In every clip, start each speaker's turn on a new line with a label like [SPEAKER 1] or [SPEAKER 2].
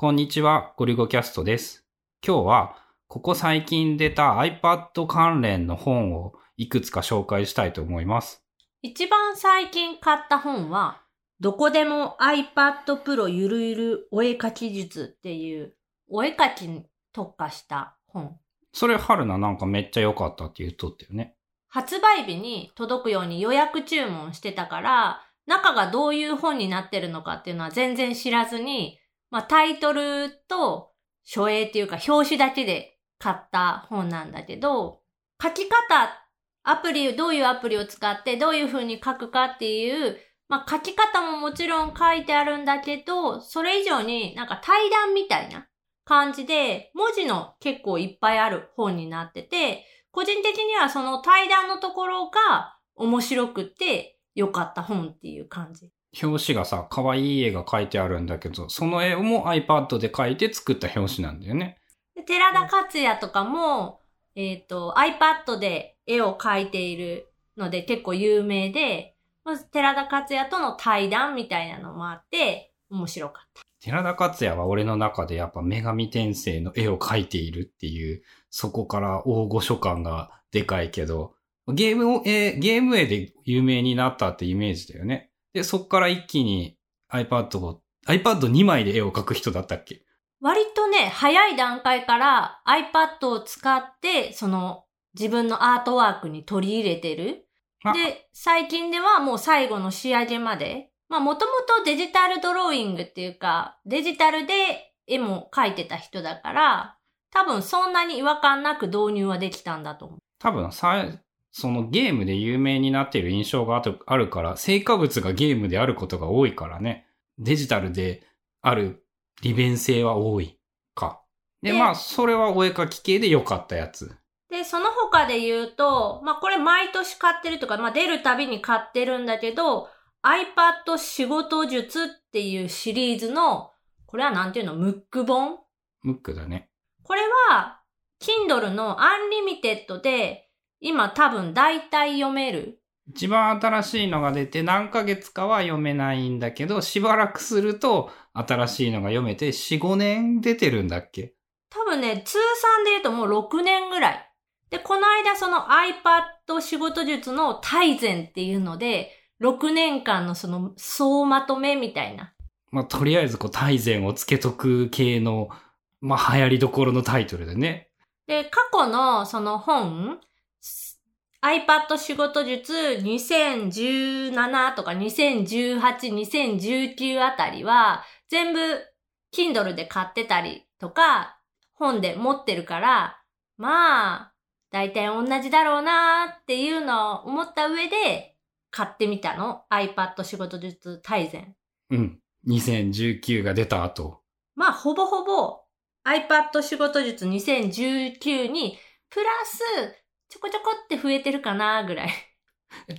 [SPEAKER 1] こんにちは、ゴリゴキャストです。今日は、ここ最近出た iPad 関連の本をいくつか紹介したいと思います。
[SPEAKER 2] 一番最近買った本は、どこでも iPad Pro ゆるゆるお絵かき術っていう、お絵かきに特化した本。
[SPEAKER 1] それ、春菜なんかめっちゃ良かったって言っとったよね。
[SPEAKER 2] 発売日に届くように予約注文してたから、中がどういう本になってるのかっていうのは全然知らずに、まあタイトルと書影っていうか表紙だけで買った本なんだけど、書き方、アプリ、どういうアプリを使ってどういう風に書くかっていう、まあ書き方ももちろん書いてあるんだけど、それ以上になんか対談みたいな感じで、文字の結構いっぱいある本になってて、個人的にはその対談のところが面白くて良かった本っていう感じ。
[SPEAKER 1] 表紙がさ、可愛い絵が描いてあるんだけど、その絵も iPad で描いて作った表紙なんだよね。
[SPEAKER 2] で寺田克也とかも、えっ、と、iPad で絵を描いているので結構有名で、まず寺田克也との対談みたいなのもあって、面白かった。
[SPEAKER 1] 寺田克也は俺の中でやっぱ女神転生の絵を描いているっていう、そこから大御所感がでかいけど、ゲームを、えーゲーム絵で有名になったってイメージだよね。で、そっから一気に iPad を、iPad2 枚で絵を描く人だったっけ？
[SPEAKER 2] 割とね、早い段階から iPad を使って、その自分のアートワークに取り入れてる。
[SPEAKER 1] あ
[SPEAKER 2] で、最近ではもう最後の仕上げまで、まあもともとデジタルドローイングっていうか、デジタルで絵も描いてた人だから、多分そんなに違和感なく導入はできたんだと思う。
[SPEAKER 1] 多分さ、そのゲームで有名になっている印象があとあるから、成果物がゲームであることが多いからね。デジタルである利便性は多いか。で、
[SPEAKER 2] で
[SPEAKER 1] まあ、それはお絵描き系で良かったやつ。
[SPEAKER 2] で、その他で言うと、まあこれ毎年買ってるとか、まあ出るたびに買ってるんだけど、iPad 仕事術っていうシリーズの、これはなんていうの、ムック本？
[SPEAKER 1] ムックだね。
[SPEAKER 2] これは、Kindle のアンリミテッドで、今多分大体読める。
[SPEAKER 1] 一番新しいのが出て何ヶ月かは読めないんだけど、しばらくすると新しいのが読めて4、5年出てるんだっけ？
[SPEAKER 2] 多分ね、通算で言うともう6年ぐらい。で、この間その iPad 仕事術の大全っていうので、6年間のその総まとめみたいな。
[SPEAKER 1] まあ、とりあえずこう、大全をつけとく系の、まあ、流行りどころのタイトルでね。
[SPEAKER 2] で、過去のその本、iPad 仕事術2017とか2018、2019あたりは、全部 Kindle で買ってたりとか、本で持ってるから、まあ、大体同じだろうなっていうのを思った上で買ってみたの。iPad 仕事術大全。
[SPEAKER 1] うん。2019が出た後。
[SPEAKER 2] まあ、ほぼほぼ iPad 仕事術2019に、プラス、ちょこちょこって増えてるかなぐらい。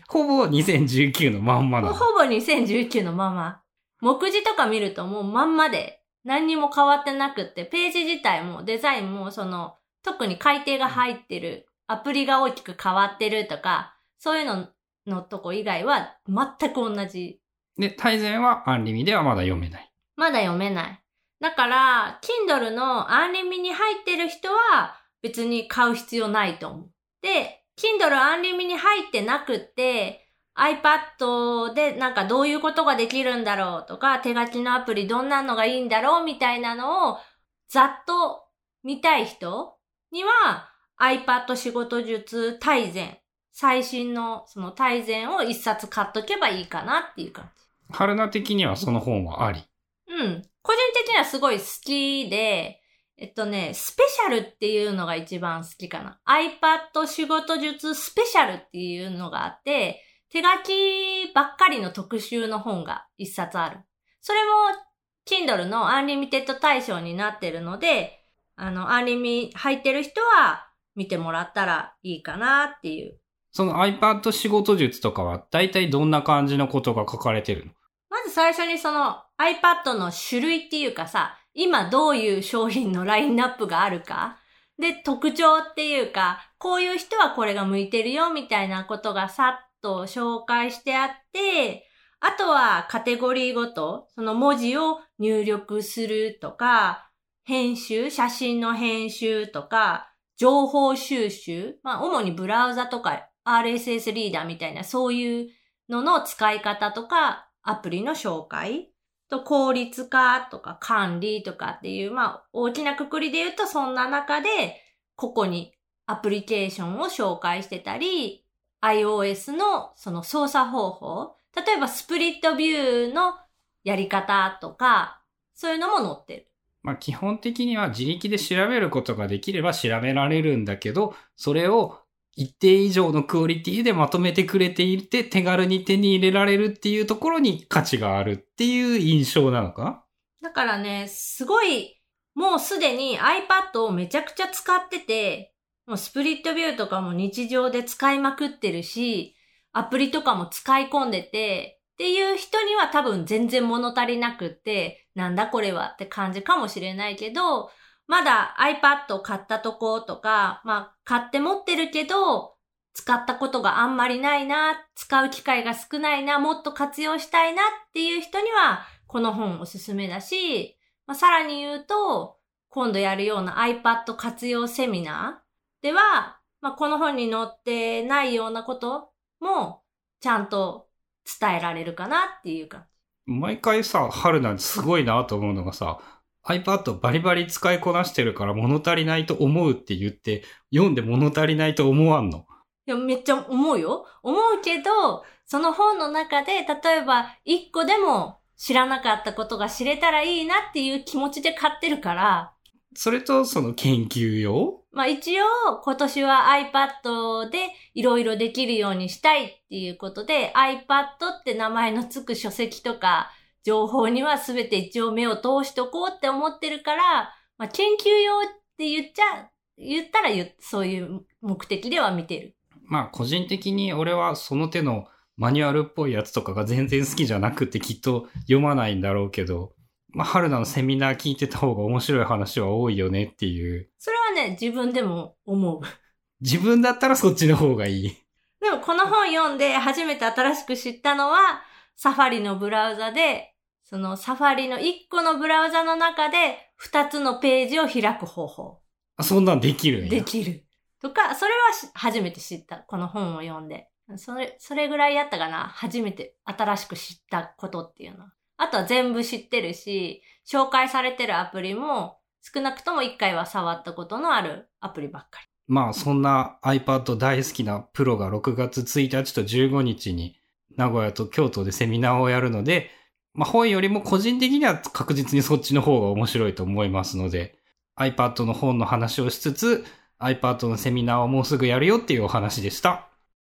[SPEAKER 1] ほぼ2019のまんまなの。
[SPEAKER 2] ほぼ2019のまま。目次とか見るともうまんまで何にも変わってなくって、ページ自体もデザインもその、特に改定が入ってる、アプリが大きく変わってるとか、そういうののとこ以外は全く同じ
[SPEAKER 1] で、大全はアンリミではまだ読めない。
[SPEAKER 2] まだ読めない。だから、Kindle のアンリミに入ってる人は別に買う必要ないと思う。で、Kindle アンリミに入ってなくって、iPad でなんかどういうことができるんだろうとか、手書きのアプリどんなのがいいんだろうみたいなのをざっと見たい人には iPad 仕事術大全、最新のその大全を一冊買っとけばいいかなっていう感じ。
[SPEAKER 1] 春菜的にはその本はあり。
[SPEAKER 2] うん。個人的にはすごい好きで、えっとね、スペシャルっていうのが一番好きかな。iPad 仕事術スペシャルっていうのがあって、手書きばっかりの特集の本が一冊ある。それも Kindle のアンリミテッド対象になってるので、あの、アンリミ入ってる人は見てもらったらいいかなっていう。
[SPEAKER 1] その iPad 仕事術とかは大体どんな感じのことが書かれてるの？
[SPEAKER 2] まず最初にその iPad の種類っていうかさ、今どういう商品のラインナップがあるか？で、特徴っていうか、こういう人はこれが向いてるよみたいなことがさっと紹介してあって、あとはカテゴリーごと、その文字を入力するとか、編集、写真の編集とか、情報収集、まあ主にブラウザとか RSS リーダーみたいなそういうのの使い方とか、アプリの紹介と効率化とか管理とかっていう、まあ大きなくくりで言うとそんな中で、ここにアプリケーションを紹介してたり、iOS のその操作方法、例えばスプリットビューのやり方とか、そういうのも載ってる。
[SPEAKER 1] まあ基本的には自力で調べることができれば調べられるんだけど、それを一定以上のクオリティでまとめてくれていて手軽に手に入れられるっていうところに価値があるっていう印象なのか？
[SPEAKER 2] だからね、すごい、もうすでに iPad をめちゃくちゃ使ってて、もうスプリットビューとかも日常で使いまくってるし、アプリとかも使い込んでて、っていう人には多分全然物足りなくって、なんだこれはって感じかもしれないけど、まだ iPad を買ったとことか、まあ買って持ってるけど、使ったことがあんまりないな、使う機会が少ないな、もっと活用したいなっていう人には、この本おすすめだし、まあ、さらに言うと、今度やるような iPad 活用セミナーでは、まあ、この本に載ってないようなことも、ちゃんと伝えられるかなっていうか。
[SPEAKER 1] 毎回さ、春なんてすごいなと思うのがさ、iPad バリバリ使いこなしてるから物足りないと思うって言って、読んで物足りないと思わんの？
[SPEAKER 2] いや、めっちゃ思うよ。思うけど、その本の中で、例えば一個でも知らなかったことが知れたらいいなっていう気持ちで買ってるから。
[SPEAKER 1] それとその研究用？
[SPEAKER 2] まあ一応今年は iPad でいろいろできるようにしたいっていうことで iPad って名前のつく書籍とか情報には全て一応目を通しとこうって思ってるから、まあ研究用って言っちゃ、言ったらそういう目的では見てる。
[SPEAKER 1] まあ個人的に俺はその手のマニュアルっぽいやつとかが全然好きじゃなくてきっと読まないんだろうけど、まあ、春菜のセミナー聞いてた方が面白い話は多いよねっていう。
[SPEAKER 2] それはね、自分でも思う。
[SPEAKER 1] 自分だったらそっちの方がいい。
[SPEAKER 2] でもこの本読んで初めて新しく知ったのは、サファリのブラウザで、そのサファリの1個のブラウザの中で2つのページを開く方法。
[SPEAKER 1] あ、そんなんできるんや。
[SPEAKER 2] できる。とか、それは初めて知った。この本を読んで。それ、それぐらいやったかな。初めて新しく知ったことっていうのは。あとは全部知ってるし、紹介されてるアプリも少なくとも1回は触ったことのあるアプリばっかり。
[SPEAKER 1] まあそんな iPad 大好きなプロが6月1日と15日に名古屋と京都でセミナーをやるので、まあ本よりも個人的には確実にそっちの方が面白いと思いますので、iPad の本の話をしつつ、iPad のセミナーをもうすぐやるよっていうお話でした。